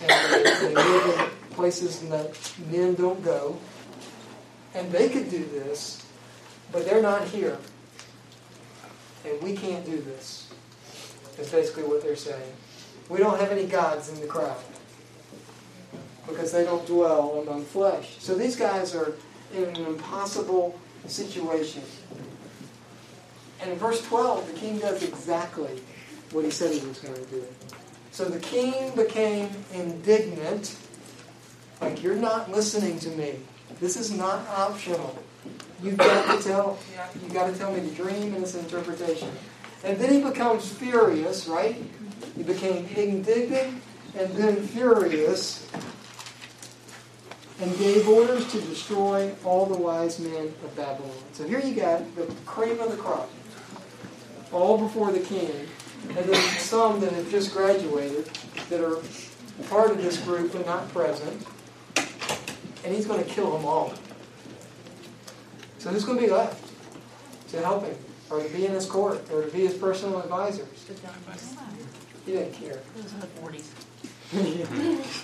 And they, live in places that men don't go. And they could do this, but they're not here. And we can't do this. That's basically what they're saying. We don't have any gods in the crowd because they don't dwell among flesh. So these guys are in an impossible situation. And in verse 12, the king does exactly what he said he was going to do. So the king became indignant, like, you're not listening to me. This is not optional. You've got to tell you got to tell me the dream and its interpretation. And then he becomes furious, right? He became indignant and then furious and gave orders to destroy all the wise men of Babylon. So here you got the cream of the crop, all before the king, and then some that have just graduated that are part of this group but not present, and he's going to kill them all. So who's going to be left to help him, or to be in his court, or to be his personal advisors? He didn't care. It was in the forties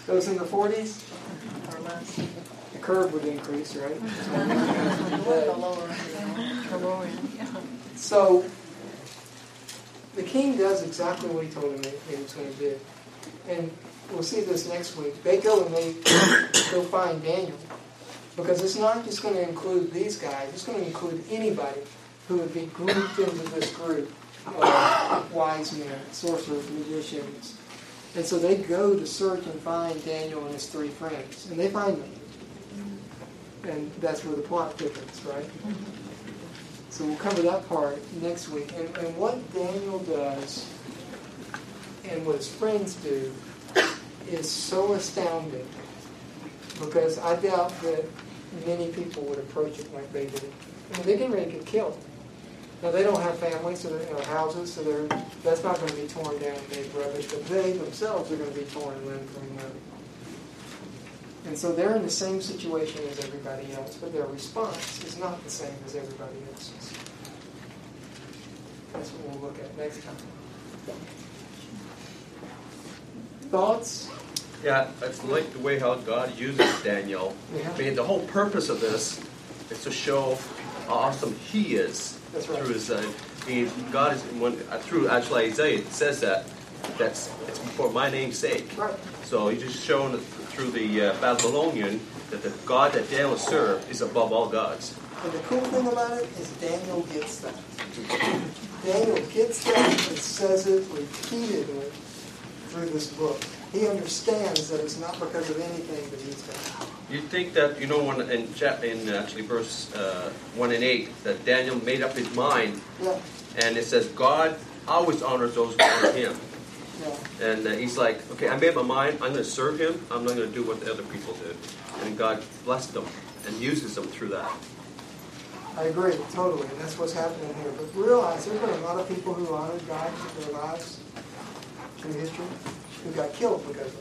Those in the 40s, or less. the curve would increase, right? The lower, the lower end, yeah. So the king does exactly what he told him he was going to do. And we'll see this next week. They go and they go find Daniel. Because it's not just going to include these guys, it's going to include anybody who would be grouped into this group of wise men, sorcerers, magicians. And so they go to search and find Daniel and his three friends, and they find them. And that's where the plot thickens, right? So we'll cover that part next week. And, and what Daniel does and what his friends do is so astounding because I doubt that many people would approach it like they did. I mean, they're getting ready to get killed. Now they don't have families know, houses, so they're, that's not going to be torn down and made rubbish. But they themselves are going to be torn limb from limb. And so they're in the same situation as everybody else, but their response is not the same as everybody else's. That's what we'll look at next time. Thoughts? Yeah, it's like the way how God uses Daniel. Yeah. I mean, the whole purpose of this is to show how awesome He is That's right. through His. Uh, I mean, God is when uh, through actually Isaiah it says that that's it's for my name's sake. Right. So He's just that through the uh, Babylonian that the God that Daniel served is above all gods. And the cool thing about it is Daniel gets that. Daniel gets that and says it repeatedly through this book. He understands that it's not because of anything that he's done. You think that you know when in chap in uh, actually verse uh, one and eight that Daniel made up his mind, Yeah, and it says God always honors those who honor Him. Yeah. And uh, he's like, okay, I made my mind. I'm going to serve him. I'm not going to do what the other people did. And God blessed them and uses them through that. I agree, totally, and that's what's happening here. But realize there's been a lot of people who honored God with their lives through history who got killed because of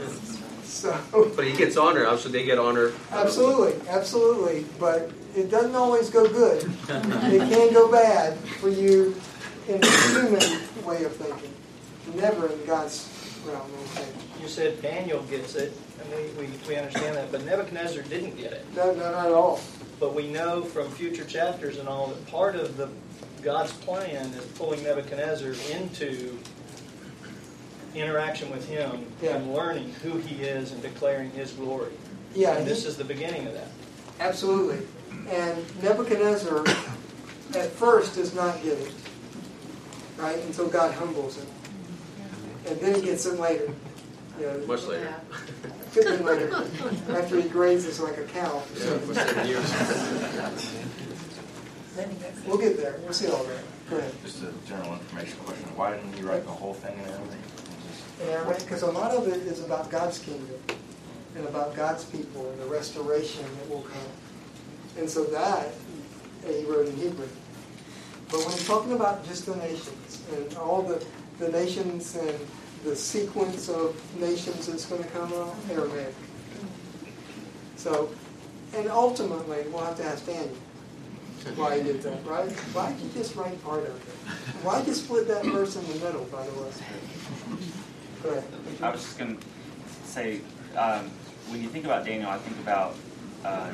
it. So, But he gets honor. Obviously, they get honor. absolutely, absolutely, but it doesn't always go good. It can go bad for you in the human way of thinking, never in God's realm thinking. You said Daniel gets it, and we, we, we understand that, but Nebuchadnezzar didn't get it. No, no, not at all. But we know from future chapters and all that part of the God's plan is pulling Nebuchadnezzar into interaction with Him Yeah. and learning who He is and declaring His glory. Yeah, and he- this is the beginning of that. Absolutely. And Nebuchadnezzar at first does not get it, right? Until God humbles him. And then he gets it later. You know, Much later. could be later. After he grazes like a cow. Yeah, for seven years. We'll get there. We'll see all that. Go ahead. Just a general information question. Why didn't he write the whole thing in Arabic? In Aramaic, because a lot of it is about God's kingdom and about God's people and the restoration that will come. And so that he wrote in Hebrew. But when he's talking about just the nations and all the, the nations and the sequence of nations that's going to come out, Aramaic. So, and ultimately, we'll have to ask Daniel why he did that, right? Why did you just write part of it? Why did you split that verse in the middle, by the way? Go ahead. I was just going to say, um, when you think about Daniel, I think about uh,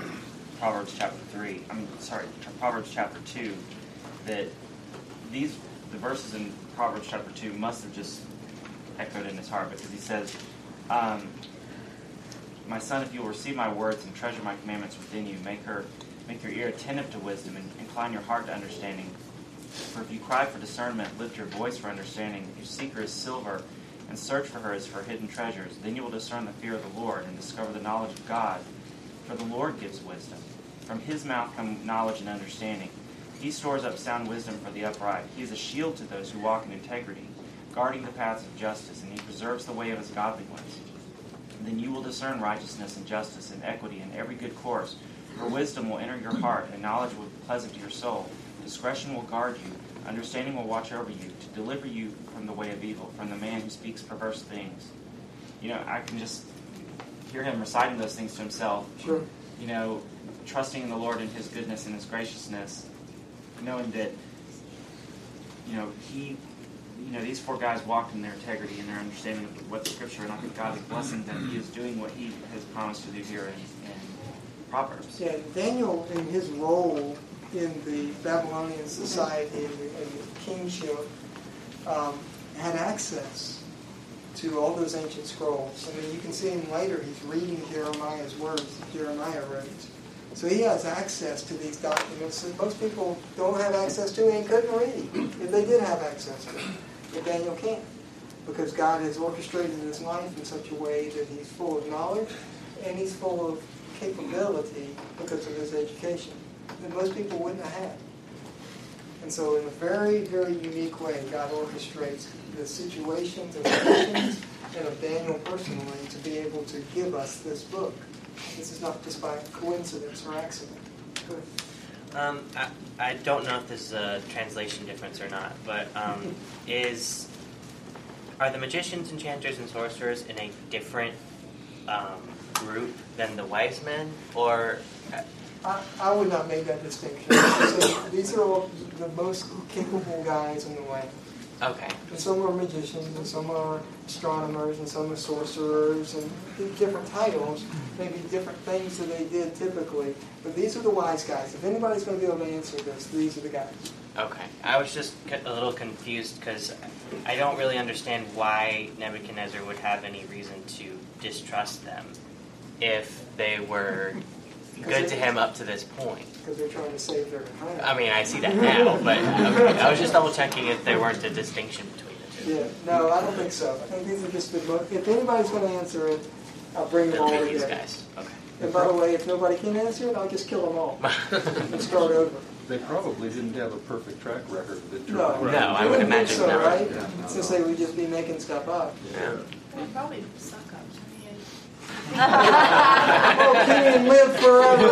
Proverbs chapter 3. I'm sorry, Proverbs chapter 2. That these, the verses in Proverbs chapter 2 must have just echoed in his heart because he says, um, My son, if you will receive my words and treasure my commandments within you, make her, make your ear attentive to wisdom and incline your heart to understanding. For if you cry for discernment, lift your voice for understanding. If you seek her as silver, and search for her as for hidden treasures. Then you will discern the fear of the Lord and discover the knowledge of God. For the Lord gives wisdom. From his mouth come knowledge and understanding. He stores up sound wisdom for the upright. He is a shield to those who walk in integrity, guarding the paths of justice, and he preserves the way of his godly ones. Then you will discern righteousness and justice and equity in every good course. For wisdom will enter your heart, and knowledge will be pleasant to your soul. Discretion will guard you. Understanding will watch over you, to deliver you from the way of evil, from the man who speaks perverse things. You know, I can just hear him reciting those things to himself. Sure. You know, trusting in the Lord and His goodness and His graciousness, knowing that, you know, He, you know, these four guys walked in their integrity and their understanding of what the Scripture, and I think God is blessing them. He is doing what He has promised to do here in, in Proverbs. Yeah, Daniel, in his role in the Babylonian society and the, and the kingship, um, had access to all those ancient scrolls. I mean, you can see him later, he's reading Jeremiah's words that Jeremiah wrote. So he has access to these documents that most people don't have access to and couldn't read if they did have access to them. But Daniel can't because God has orchestrated his life in such a way that he's full of knowledge and he's full of capability because of his education that most people wouldn't have had. And so in a very, very unique way, God orchestrates the situations and conditions and of Daniel personally to be able to give us this book. This is not just by coincidence or accident. Um, I, I don't know if this is a translation difference or not, but um, is are the magicians, enchanters, and sorcerers in a different um, group than the wise men, or I, I would not make that distinction. So these are all the most capable guys in the land. Okay? And some are magicians, and some are astronomers, and some are sorcerers, and different titles, maybe different things that they did typically. But these are the wise guys. If anybody's going to be able to answer this, these are the guys. Okay, I was just a little confused because I don't really understand why Nebuchadnezzar would have any reason to distrust them if they were good to him up to this point. Because they're trying to save their empire. I mean, I see that now, but okay, I was just double checking if there weren't a distinction between the two. Yeah, no, I don't think so. I think these are just the most, if anybody's going to answer it, I'll bring them all It'll be these together. guys. Okay. And by the way, if nobody can answer it, I'll just kill them all and start over. They probably didn't have a perfect track record of No, interpreting. No, I would wouldn't imagine so, not. right? Yeah, no, Since no. they would just be making stuff up. Yeah. Well, probably suck ups. I mean, Oh, Kenny live forever.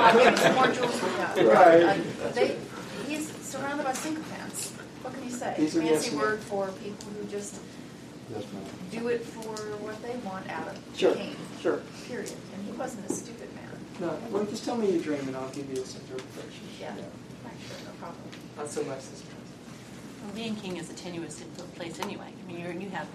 I think some more jewels we got. Right. Uh, They, he's surrounded by sycophants. What can you say? These are yes Fancy men. word for people who just Yes, do it for what they want out of Sure, the king, sure. period. And he wasn't a stupid man. No, well, just tell me your dream and I'll give you this interpretation. Yeah. Right, sure, no problem. Not so much this Well, being king is a tenuous place anyway. I mean, you're, you have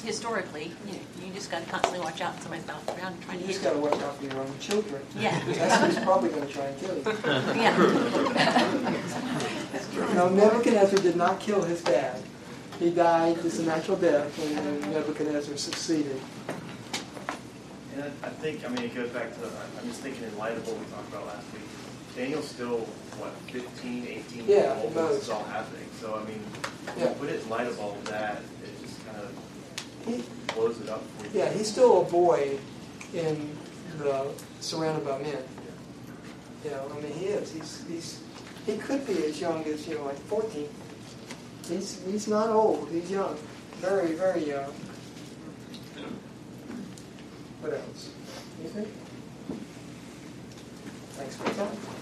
historically, you, you just got to constantly watch out. For somebody's bouncing around trying You to just hit got to watch out for your own children. Yeah. That's who's probably going to try and kill you. you. Yeah. No, Nebuchadnezzar did not kill his dad. He died just a natural death, and then Nebuchadnezzar succeeded. And I I think, I mean, it goes back to, I'm just thinking in light of what we talked about last week. Daniel's still, what, 15, 18 Yeah, years old when this is all happening. So, I mean, Yeah. put it in light of all of that, it just kind of He, blows it up yeah, he's still a boy in the surrounded by men. You know, I mean, he is. He's he's he could be as young as you know, like fourteen. He's he's not old. He's young, very very young. What else? Anything? Thanks for your time.